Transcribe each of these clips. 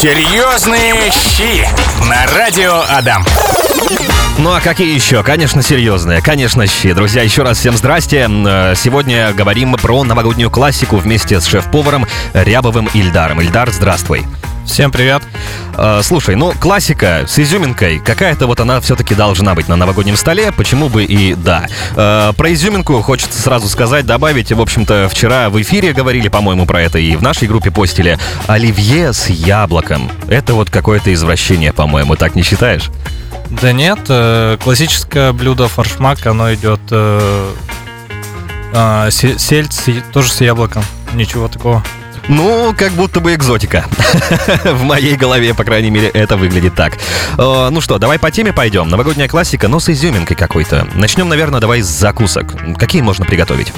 Серьезные щи на радио Адам. Ну а какие еще? Конечно, серьезные. Конечно, щи. Друзья, еще раз всем здрасте. Э, Сегодня говорим про новогоднюю классику вместе с шеф-поваром Рябовым Ильдаром. Ильдар, здравствуй. Всем привет. Э, Слушай, ну классика с изюминкой, какая-то вот она все-таки должна быть на новогоднем столе, почему бы и да. Э, Про изюминку хочется сразу сказать, добавить, в общем-то, вчера в эфире говорили, по-моему, про это и в нашей группе постили. Оливье с яблоком. Это вот какое-то извращение, по-моему, так не считаешь? Да нет, э, классическое блюдо форшмак, оно идет э, а, тоже с яблоком. Ничего такого. Ну, как будто бы экзотика. В моей голове, по крайней мере, это выглядит так. Э, Ну что, давай по теме пойдем. Новогодняя классика, но с изюминкой какой-то. Начнем, наверное, давай с закусок. Какие можно приготовить?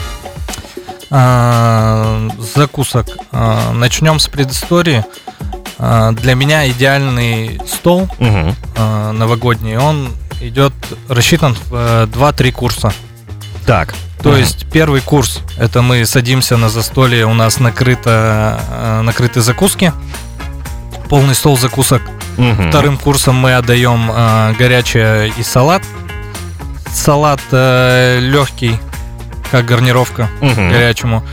А, закусок. А, начнем с предыстории. А, для меня идеальный стол новогодний, он идет рассчитан в э, 2-3 курса. Так. То есть первый курс это мы садимся на застолье, у нас накрыто, э, накрыты закуски, полный стол закусок. Мгм. Вторым курсом мы отдаем э, горячее и салат. Салат легкий, как гарнировка Мгм. горячему.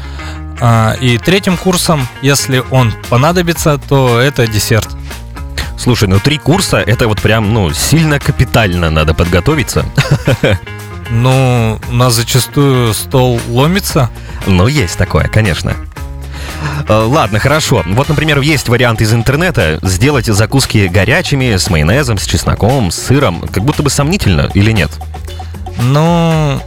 А, и третьим курсом, если он понадобится, то это десерт. Слушай, ну три курса, это вот прям, ну, сильно капитально надо подготовиться. Ну, у нас зачастую стол ломится. Ну, есть такое, конечно. Э, Ладно, хорошо. Вот, например, есть вариант из интернета сделать закуски горячими, с майонезом, с чесноком, с сыром. Как будто бы сомнительно или нет? Ну,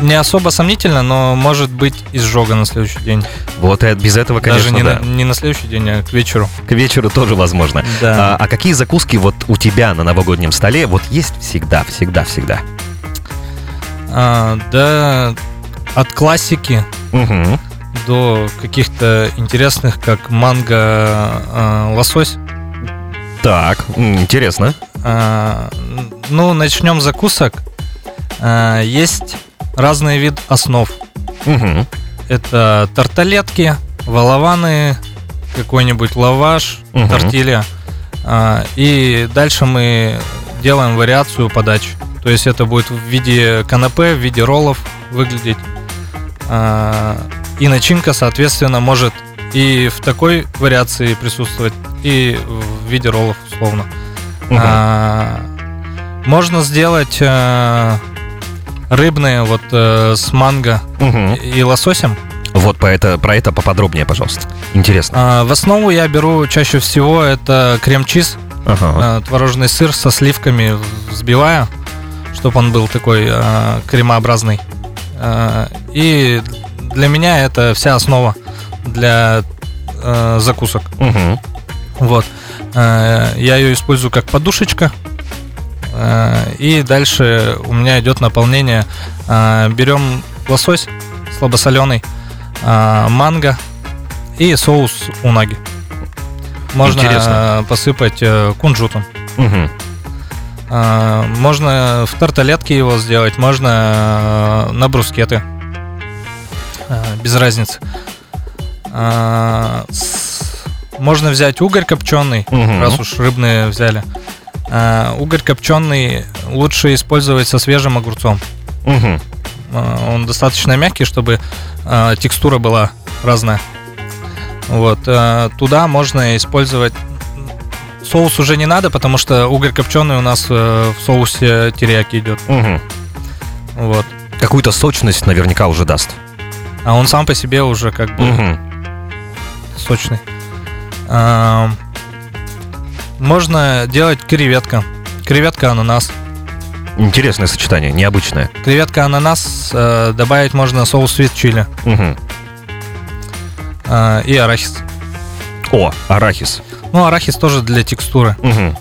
не особо сомнительно, но может быть изжога на следующий день. Вот и без этого, конечно, Даже не, да. на, не на следующий день, а к вечеру. К вечеру тоже возможно. Да. А, а какие закуски вот у тебя на новогоднем столе вот есть всегда, всегда, всегда? А, да, от классики Угу. до каких-то интересных, как манго а, лосось. Так, интересно. А, ну, начнем с закусок. А, есть разные вид основ. Угу. Это тарталетки, валаваны, какой-нибудь лаваш, Мгм. тортилья. А, и дальше мы делаем вариацию подачи. То есть это будет в виде канапе, в виде роллов выглядеть. А, и начинка, соответственно, может и в такой вариации присутствовать, и в виде роллов, условно. А, можно сделать э, рыбные вот э, с манго Мгм. и лососем. Вот по это, про это поподробнее, пожалуйста. Интересно. А, в основу я беру чаще всего это крем-чиз, Ага. э, творожный сыр со сливками взбиваю, чтобы он был такой э, кремообразный. Э, и для меня это вся основа для э, закусок. Мгм. Вот. Э, Я ее использую как подушечка. Э, И дальше у меня идет наполнение. Э, Берем лосось слабосоленый, э, манго и соус унаги. Можно Интересно. посыпать э, кунжутом. Мгм. Э, Можно в тарталетке его сделать, можно э, на брускеты. Э, Без разницы. С- Можно взять угорь копченый, Мгм. раз уж рыбные взяли. Э, Угорь копченый лучше использовать со свежим огурцом. Э, Он достаточно мягкий, чтобы текстура была разная. Вот. э, Туда можно использовать соус уже не надо, потому что угорь копченый у нас э, в соусе терияки идет. Мгм. Вот. Какую-то сочность наверняка уже даст. А он сам по себе уже как бы Мгм. сочный. Ам, Можно делать креветка. Креветка ананас. Интересное сочетание, необычное. Креветка ананас э, добавить можно соус свит чили Мгм. э, и арахис. О, арахис. Ну, арахис тоже для текстуры, Мгм.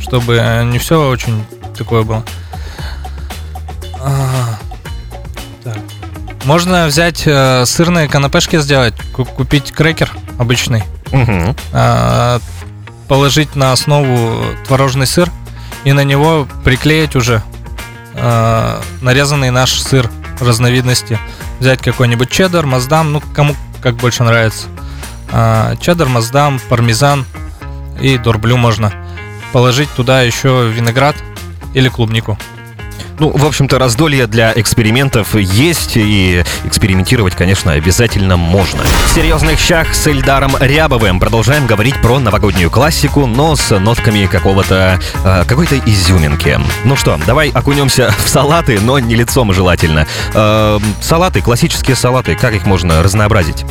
чтобы э, не все очень такое было. А, так. Можно взять э, сырные канапешки сделать, ку- купить крекер обычный, Мгм. а, положить на основу творожный сыр и на него приклеить уже а, нарезанный наш сыр разновидности. Взять какой-нибудь чеддер, маздам, ну кому как больше нравится. А, чеддер, маздам, пармезан, и дорблю можно. Положить туда еще виноград или клубнику. Ну, в общем-то, раздолье для экспериментов есть, и экспериментировать, конечно, обязательно можно. В серьезных щах с Эльдаром Рябовым продолжаем говорить про новогоднюю классику, но с нотками какого-то, э, какой-то изюминки. Ну что, давай окунемся в салаты, но не лицом желательно. Э, салаты, классические салаты, как их можно разнообразить?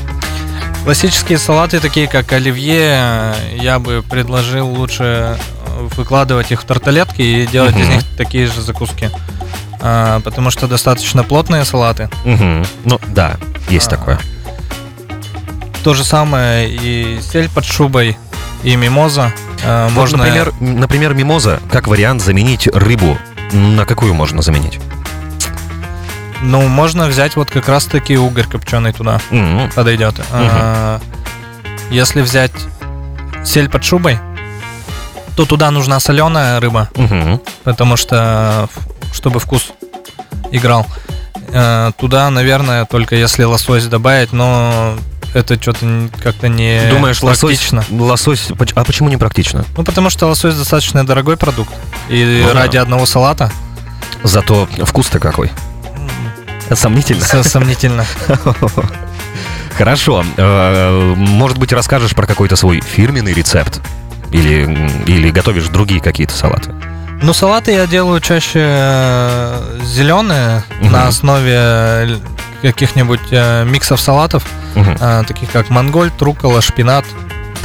Классические салаты, такие как оливье, я бы предложил лучше выкладывать их в тарталетки и делать из Мгм. них такие же закуски. А, потому что достаточно плотные салаты. Мгм. Ну, да, есть А, такое. То же самое и сель под шубой, и мимоза. А, Вот, можно... например, например, мимоза, как вариант заменить рыбу. На какую можно заменить? Ну, можно взять вот как раз таки угорь копченый туда. М, Подойдет. А, если взять сель под шубой, то туда нужна соленая рыба. мгм. потому что чтобы вкус играл. Э, Туда, наверное, только если лосось добавить, но это что-то как-то не Думаешь, лосось, практично. лосось... поч- А почему не практично? Ну, потому что лосось достаточно дорогой продукт. И Ну да. ради одного салата Зато вкус-то какой. Сомнительно. сомнительно. Хорошо. Э, Может быть, расскажешь про какой-то свой фирменный рецепт? Или, или готовишь другие какие-то салаты? Ну, салаты я делаю чаще зеленые Мгм. на основе каких-нибудь э, миксов салатов, э, таких как манголь, трукола, шпинат.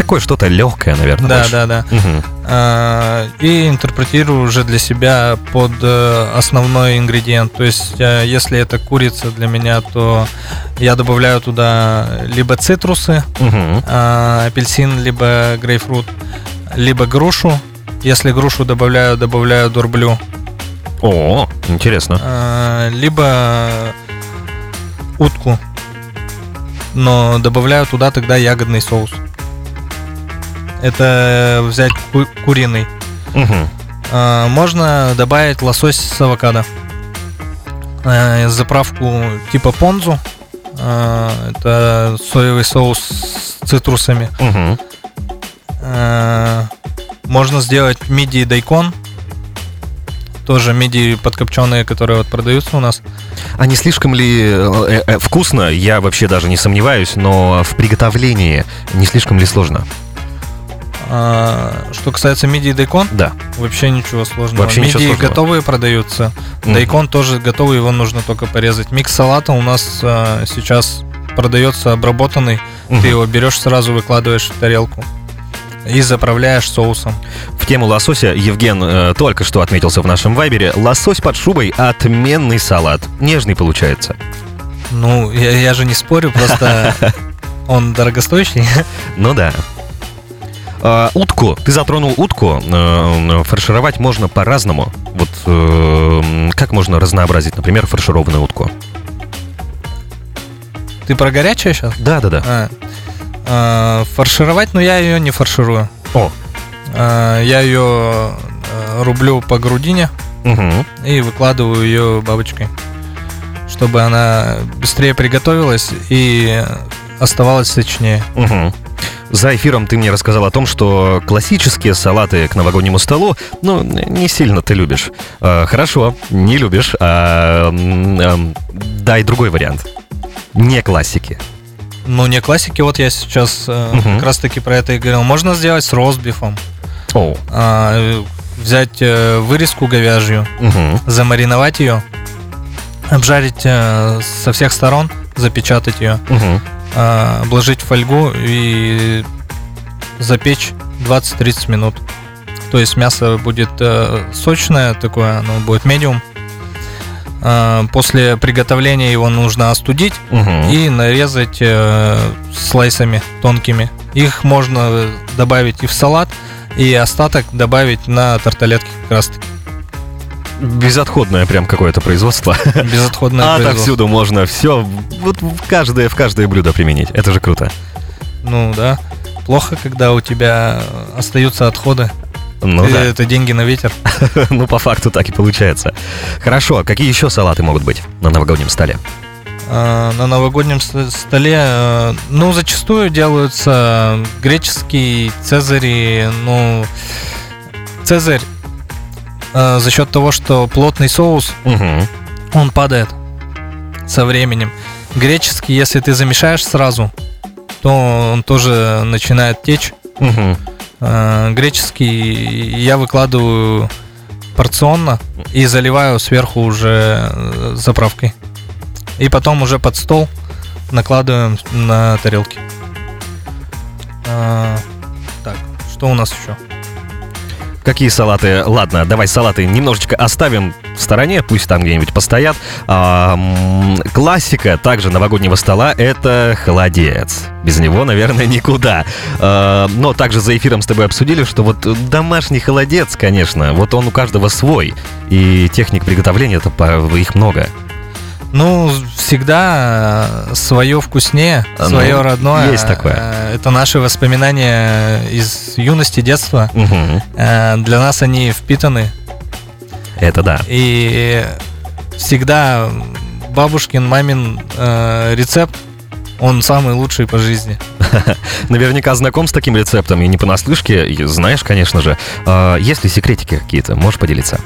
Такое что-то легкое, наверное. Да, больше. да, да. Мгм. А, и интерпретирую уже для себя под э, основной ингредиент. То есть, э, если это курица для меня, то я добавляю туда либо цитрусы, Мгм. а, апельсин, либо грейпфрут, либо грушу. Если грушу добавляю, добавляю дурблю. О, интересно. А, либо утку. Но добавляю туда тогда ягодный соус. Это взять ку- куриный. Мгм. А, Можно добавить лосось с авокадо. А, Заправку типа понзу. А, Это соевый соус с цитрусами. А, Можно сделать мидии дайкон. Тоже мидии подкопченые, которые вот продаются у нас. А не слишком ли э, э, вкусно? Я вообще даже не сомневаюсь, но в приготовлении не слишком ли сложно? А, Что касается мидии дайкон, Да. вообще ничего сложного. Вообще ничего мидии сложного. готовые продаются. Мгм. Дайкон тоже готовый, его нужно только порезать. Микс салата у нас а, сейчас продается обработанный. Мгм. Ты его берешь сразу, выкладываешь в тарелку и заправляешь соусом. В тему лосося Евген э, только что отметился в нашем вайбере. Лосось под шубой – отменный салат. Нежный получается. Ну, я, я же не спорю, просто он дорогостоящий. Ну да. А, утку. Ты затронул утку. Э, Фаршировать можно по-разному. Вот э, как можно разнообразить, например, фаршированную утку? Ты про горячее сейчас? Да, да, да. А, а, фаршировать, но я ее не фарширую. О. А, я ее а, рублю по грудине Мгм. и выкладываю ее бабочкой, чтобы она быстрее приготовилась и оставалась сочнее. Мгм. За эфиром ты мне рассказал о том, что классические салаты к новогоднему столу, ну, не сильно ты любишь. Э, хорошо, не любишь. а, эм, дай другой вариант. Не классики. Ну, не классики, вот я сейчас э, Мгм. как раз таки про это и говорил. Можно сделать с ростбифом. О, А, э, взять э, вырезку говяжью, мгм. замариновать ее, обжарить э, со всех сторон, запечатать ее, Мгм. А, обложить фольгу и запечь 20-30 минут. То есть мясо будет э, сочное такое, оно будет медиум. А, После приготовления его нужно остудить Мгм. и нарезать э, слайсами тонкими. Их можно добавить и в салат, и остаток добавить на тарталетки как раз таки. Безотходное прям какое-то производство. Безотходное А производство. отовсюду можно все вот в каждое, в каждое блюдо применить. Это же круто. Ну да. Плохо, когда у тебя остаются отходы. Ну да. Это деньги на ветер. Ну, по факту так и получается. Хорошо, а какие еще салаты могут быть на новогоднем столе? э, на новогоднем столе, э, ну, зачастую делаются греческий, цезарь, ну, цезарь э, за счет того, что плотный соус, Мгм. он падает со временем. Греческий, если ты замешаешь сразу, то он тоже начинает течь. Мгм. Э, Греческий я выкладываю порционно и заливаю сверху уже э, заправкой. И потом уже под стол накладываем на тарелки. Э, Так, что у нас еще? Какие салаты? Ладно, давай салаты немножечко оставим в стороне, пусть там где-нибудь постоят. А, классика также новогоднего стола — это холодец. Без него, наверное, никуда. А, но также за эфиром с тобой обсудили, что вот домашний холодец, конечно, вот он у каждого свой. И техник приготовления, это их много. Ну, всегда свое вкуснее, Ну, свое родное. есть такое. Э, Это наши воспоминания из юности, детства. Э, Для нас они впитаны. Это да. И всегда бабушкин, мамин э, рецепт, он самый лучший по жизни. Наверняка знаком с таким рецептом и не понаслышке, и знаешь, конечно же. А, есть ли секретики какие-то? Можешь поделиться?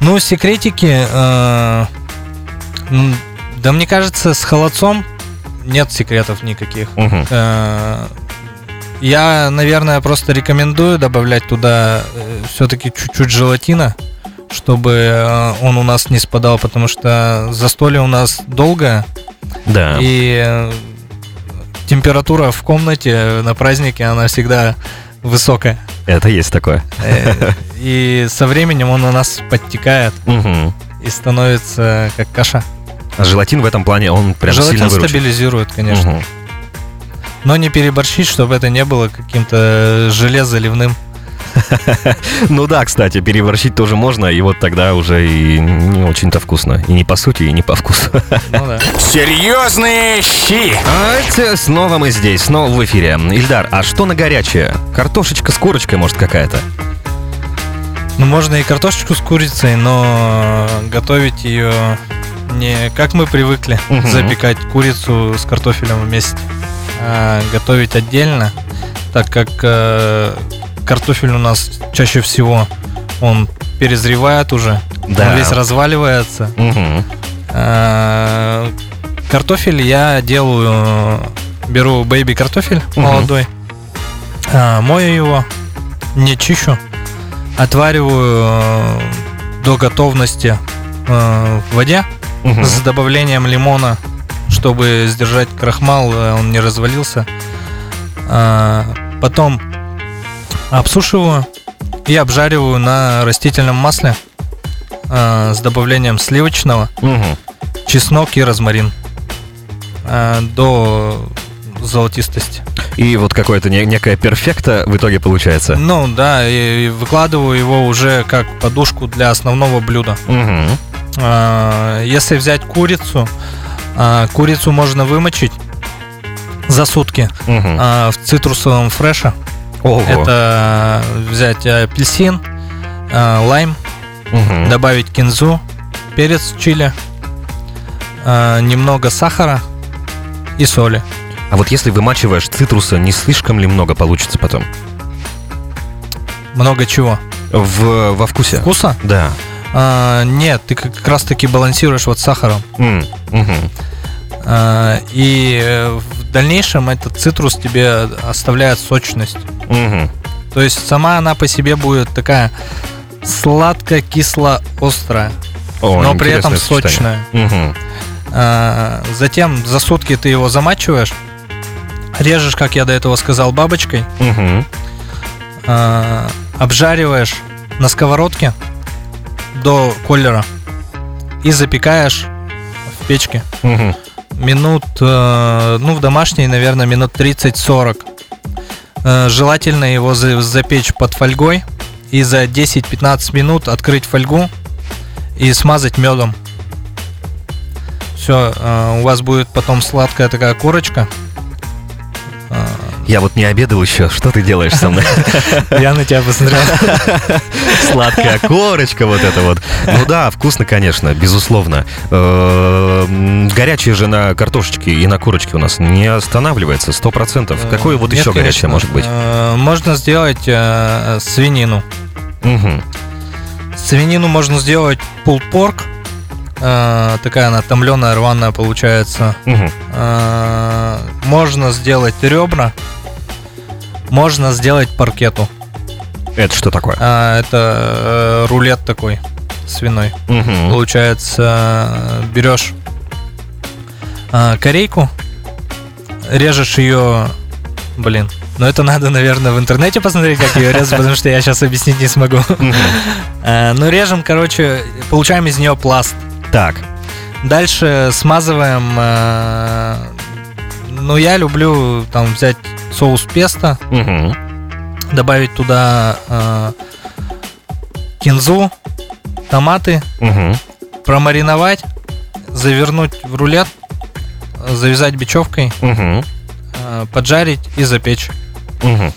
Ну, секретики... э, да мне кажется, с холодцом нет секретов никаких. Э, Я, наверное, просто рекомендую добавлять туда все-таки чуть-чуть желатина, чтобы э, он у нас не спадал, потому что застолье у нас долгое, Да. и э, температура в комнате на празднике, она всегда высокая. Это есть такое. Э, И со временем он у нас подтекает Мгм. и становится как каша. Желатин в этом плане, он прям Желатин сильно выручит. стабилизирует, конечно. Мгм. Но не переборщить, чтобы это не было каким-то желе заливным. Ну да, кстати, переборщить тоже можно, и вот тогда уже и не очень-то вкусно. И не по сути, и не по вкусу. Ну да. Серьезные щи. А снова мы здесь, снова в эфире. Ильдар, а что на горячее? Картошечка с курочкой, может, какая-то? Ну, можно и картошечку с курицей, но готовить ее не как мы привыкли Мгм. запекать курицу с картофелем вместе, а готовить отдельно, так как э, картофель у нас чаще всего он перезревает уже, Да. он весь разваливается. Мгм. А, Картофель я делаю, беру бэйби картофель Мгм. молодой, а, мою его, не чищу, отвариваю э, до готовности э, в воде Мгм. с добавлением лимона, чтобы сдержать крахмал, э, он не развалился. А, Потом обсушиваю и обжариваю на растительном масле э, с добавлением сливочного Мгм. чеснок и розмарин э, до золотистости. И вот какое-то не- некое перфекта в итоге получается. Ну да, и выкладываю его уже как подушку для основного блюда. Мгм. А, Если взять курицу, а, курицу можно вымочить за сутки а, в цитрусовом фреше. Ого. Это взять апельсин, лайм, добавить кинзу, перец чили, немного сахара и соли. А вот если вымачиваешь цитруса, не слишком ли много получится потом? Много чего. В, во вкусе? Вкуса? Да. А, нет, ты как раз таки балансируешь вот сахаром. М, мгм. А, и э, в дальнейшем этот цитрус тебе оставляет сочность. Мгм. То есть сама она по себе будет такая сладко-кисло-острая, О, но при этом сочная. Мгм. А, затем за сутки ты его замачиваешь, режешь, как я до этого сказал, бабочкой, Мгм. а, обжариваешь на сковородке до колера и запекаешь в печке. Мгм. Минут, э, ну, в домашней, наверное, минут 30-40. Э, Желательно его за- запечь под фольгой и за 10-15 минут открыть фольгу и смазать медом. Все, у вас будет потом сладкая такая корочка. Э, Я вот не обедал еще. Что ты делаешь со мной? Я на тебя посмотрел. Сладкая корочка вот это вот. Ну да, вкусно, конечно, безусловно. Э, м, Горячее же на картошечке и на курочке у нас не останавливается, сто процентов. Какое вот еще горячее может быть? Э, Можно сделать э, свинину. Свинину можно сделать pork. Э, Такая она томленая, рваная получается. Э, Можно сделать ребра. Можно сделать паркету. Это что такое? А, Это э, рулет такой свиной. Мгм. Получается, берешь э, корейку, режешь ее, блин, ну это надо, наверное, в интернете посмотреть, как ее резать, потому что я сейчас объяснить не смогу. Ну, режем, короче, получаем из нее пласт. Так. Дальше смазываем, э, ну, я люблю там взять соус песто, Мгм. добавить туда э, кинзу, томаты, Мгм. промариновать, завернуть в рулет, завязать бечевкой, Мгм. э, поджарить и запечь. Мгм.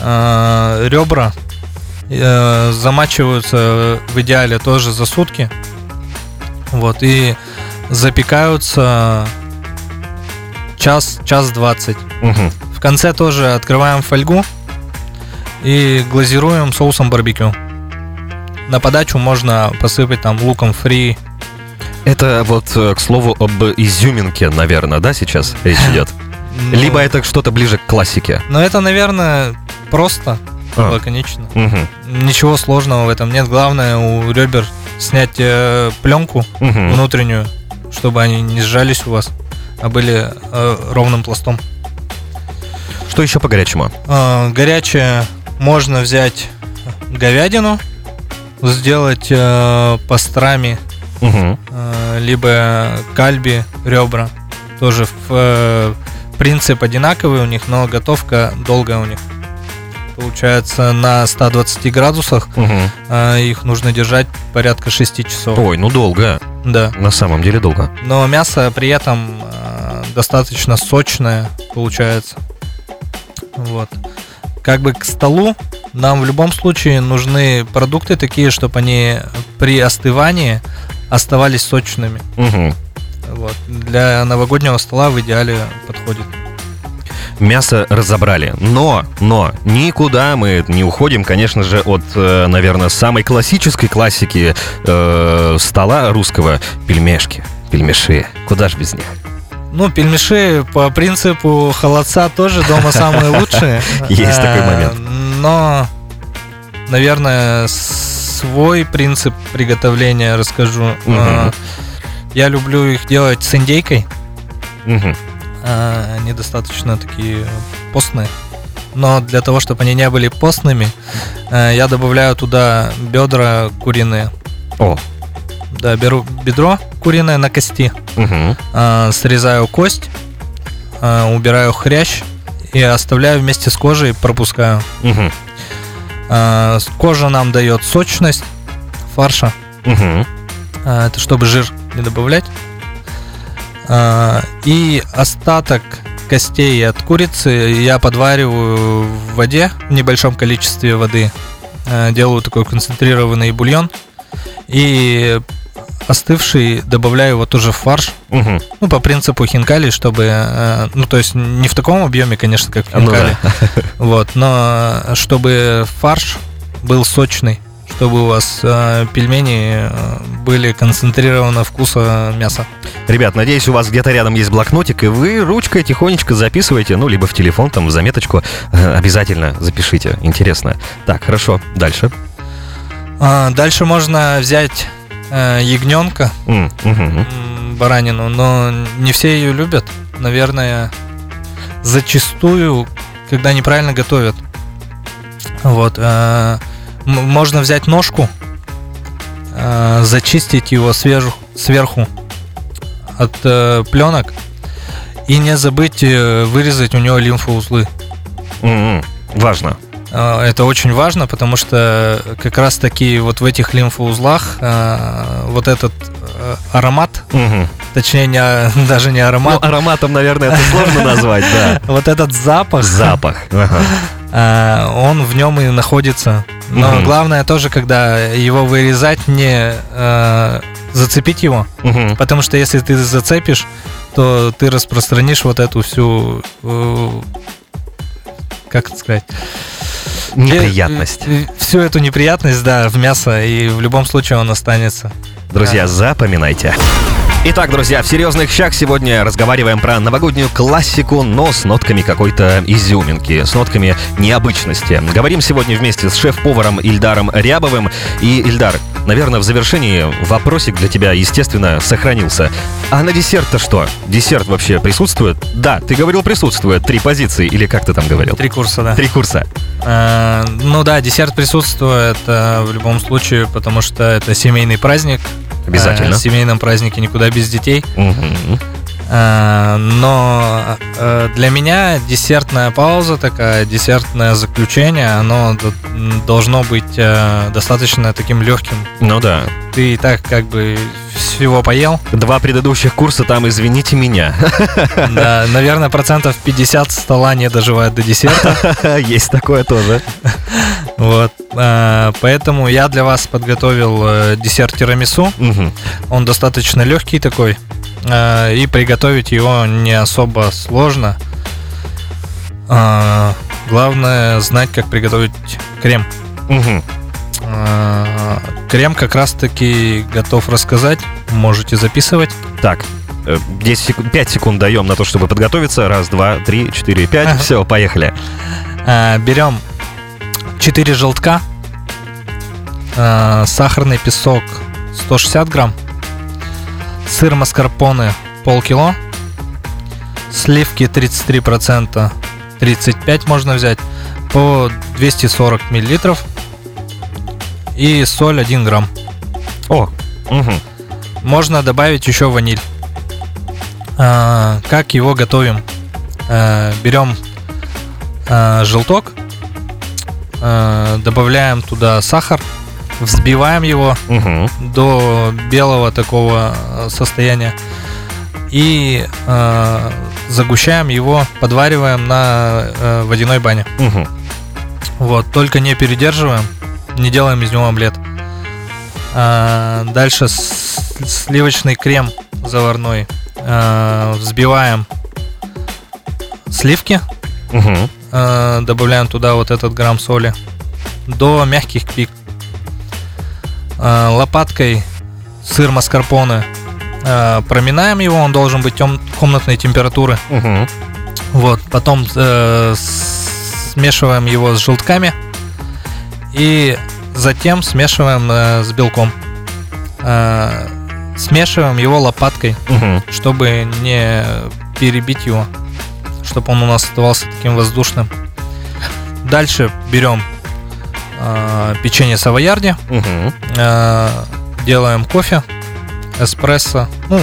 Э, Ребра э, замачиваются в идеале тоже за сутки. Вот, и запекаются час, час двадцать. Мгм. В конце тоже открываем фольгу и глазируем соусом барбекю. На подачу можно посыпать там луком фри. Это вот, э, к слову, об изюминке, наверное, да, сейчас речь идет? Ну, Либо это что-то ближе к классике. Но это, наверное, просто, А. лаконично. Ничего сложного в этом нет. Главное у ребер снять э, пленку Мгм. внутреннюю, чтобы они не сжались у вас, а были э, ровным пластом. Что еще по горячему? Э, горячее можно взять говядину, сделать э, пастрами, Мгм. э, либо кальби, ребра. Тоже в, э, принцип одинаковый у них, но готовка долгая у них. Получается, на 120 градусах э, их нужно держать порядка 6 часов. Ой, ну долго. Да. На самом деле долго. Но мясо при этом э, достаточно сочное получается. Вот. Как бы к столу нам в любом случае нужны продукты такие, чтобы они при остывании оставались сочными. Мгм. Вот. Для новогоднего стола в идеале подходит. Мясо разобрали. Но, но, никуда мы не уходим, конечно же, от, э, наверное, самой классической классики э, стола русского. Пельмешки, пельмеши. Куда ж без них? Ну, пельмеши по принципу холодца тоже дома самые лучшие. Есть такой Э, момент. Но, наверное, свой принцип приготовления расскажу. Э, Я люблю их делать с индейкой. Э, Они достаточно такие постные. Но для того, чтобы они не были постными, э, я добавляю туда бедра куриные. О, Да, беру бедро куриное на кости. А, срезаю кость, а, убираю хрящ и оставляю вместе с кожей, пропускаю. А, с- Кожа нам дает сочность фарша. А, Это чтобы жир не добавлять. А, И остаток костей от курицы я подвариваю в воде, в небольшом количестве воды. А, Делаю такой концентрированный бульон. И остывший добавляю его тоже в фарш. Мгм. Ну, по принципу хинкали, чтобы... э, Ну, то есть не в таком объеме, конечно, как в Ну хинкали. Вот, но чтобы фарш был сочный, чтобы у вас э, пельмени э, были концентрированного вкуса мяса. Ребят, надеюсь, у вас где-то рядом есть блокнотик, и вы ручкой тихонечко записываете, ну, либо в телефон, там, в заметочку. Э, Обязательно запишите. Интересно. Так, хорошо. Дальше. А, Дальше можно взять э, ягненка, баранину, но не все ее любят. Наверное, зачастую, когда неправильно готовят. Вот. э, Можно взять ножку, э, зачистить его свежу, сверху от э, пленок и не забыть э, вырезать у него лимфоузлы. М. Важно. Э, Это очень важно, потому что как раз таки вот в этих лимфоузлах э, вот этот э, аромат, Мгм. точнее не, даже не Ну, аромат, ароматом, наверное, это сложно назвать, да. вот этот запах, Запах. Э, он в нем и находится. Но Мгм. главное тоже, когда его вырезать, не э, зацепить его, Мгм. потому что если ты зацепишь, то ты распространишь вот эту всю, э, как это сказать, Неприятность. Э, э, Всю эту неприятность, да, в мясо, и в любом случае он останется. Друзья, запоминайте. Итак, друзья, в серьезных щах сегодня разговариваем про новогоднюю классику, но с нотками какой-то изюминки, с нотками необычности. Говорим сегодня вместе с шеф-поваром Ильдаром Рябовым. И, Ильдар, наверное, в завершении вопросик для тебя, естественно, сохранился. А на десерт-то что? Десерт вообще присутствует? Да, ты говорил присутствует. Три позиции, или как ты там говорил? Три курса, да. Три курса. Э, ну да, десерт присутствует э, в любом случае, потому что это семейный праздник. Обязательно. Э, в семейном празднике никуда без детей. Мгм. Э, но э, для меня десертная пауза такая, десертное заключение, оно должно быть э, достаточно таким легким. Ну да. Ты и так как бы всего поел. Два предыдущих курса там, извините меня. Да, наверное, процентов 50 стола не доживает до десерта. Есть такое тоже. Вот. Поэтому я для вас подготовил десерт тирамису. Мгм. Он достаточно легкий такой. Э, И приготовить его не особо сложно. Э, Главное знать, как приготовить крем. Э, Крем как раз таки готов рассказать. Можете записывать. Так, э, 10 секунд, 5 секунд даем на то, чтобы подготовиться. Раз, два, три, четыре, пять. Ага. Все, поехали. Берем 4 желтка, сахарный песок 160 грамм, сыр маскарпоне полкило, сливки 33%, 35 можно взять, по 240 миллилитров и соль 1 грамм. О, мгм. Можно добавить еще ваниль. А, как его готовим? А, берем а, желток, а, добавляем туда сахар, взбиваем его Мгм. до белого такого а, состояния и а, загущаем его, подвариваем на а, водяной бане. Мгм. Вот, только не передерживаем, не делаем из него омлет. А, дальше сливочный крем заварной. А, взбиваем сливки, Мгм. а, добавляем туда вот этот грамм соли до мягких пик. А, лопаткой сыр маскарпоне а, проминаем его, он должен быть тем- комнатной температуры. Мгм. Вот, потом э, смешиваем его с желтками и затем смешиваем э, с белком. Э, смешиваем его лопаткой, Мгм. чтобы не перебить его, чтобы он у нас оставался таким воздушным. Дальше берем э, печенье савоярди, Мгм. э, делаем кофе, эспрессо, ну,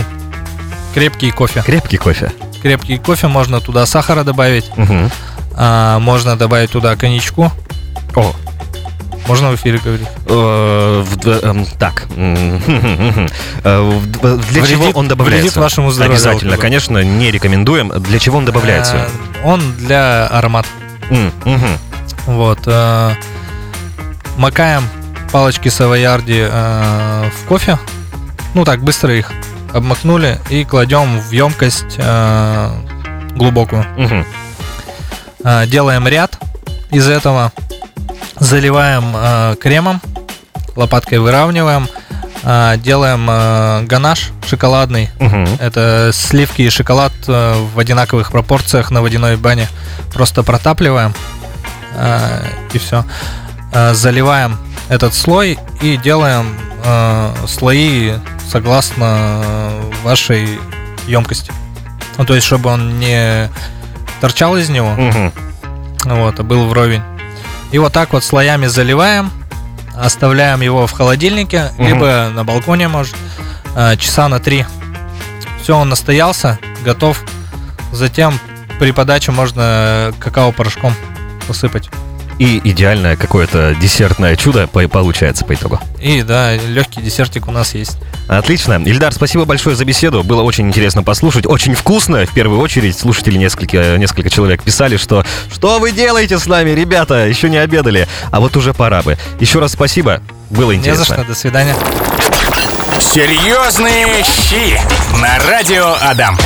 крепкий кофе. Крепкий кофе. Крепкий кофе, можно туда сахара добавить. Мгм. А, можно добавить туда коньячку. О, Можно в эфире говорить. э, эм, так. Э, д- Для чего он добавляется? вашему здоровью Обязательно, конечно, не рекомендуем. Для чего он добавляется? Он для мгм. Вот. Макаем палочки савоярди а, в кофе. Ну так, быстро их обмакнули и кладем в емкость а, глубокую. Мгм. А, делаем ряд из этого, заливаем а, кремом, лопаткой выравниваем, а, делаем а, ганаш шоколадный. Мгм. Это сливки и шоколад э, в одинаковых пропорциях на водяной бане. Просто протапливаем э, и все. Заливаем этот слой и делаем э, слои согласно э, вашей емкости. Ну, то есть, чтобы он не торчал из него, Мгм. вот, а был вровень. И вот так вот слоями заливаем, оставляем его в холодильнике, Мгм. либо на балконе, может, э, часа на три. Все, он настоялся, готов. Затем при подаче можно какао-порошком посыпать. И идеальное какое-то десертное чудо по- получается по итогу. И да, легкий десертик у нас есть. Отлично. Ильдар, спасибо большое за беседу. Было очень интересно послушать. Очень вкусно. В первую очередь, слушатели несколько, несколько человек писали, что «Что вы делаете с нами, ребята? Еще не обедали». А вот уже пора бы. Еще раз спасибо. Было Не за интересно. что, до свидания. Серьезные щи на радио Адам.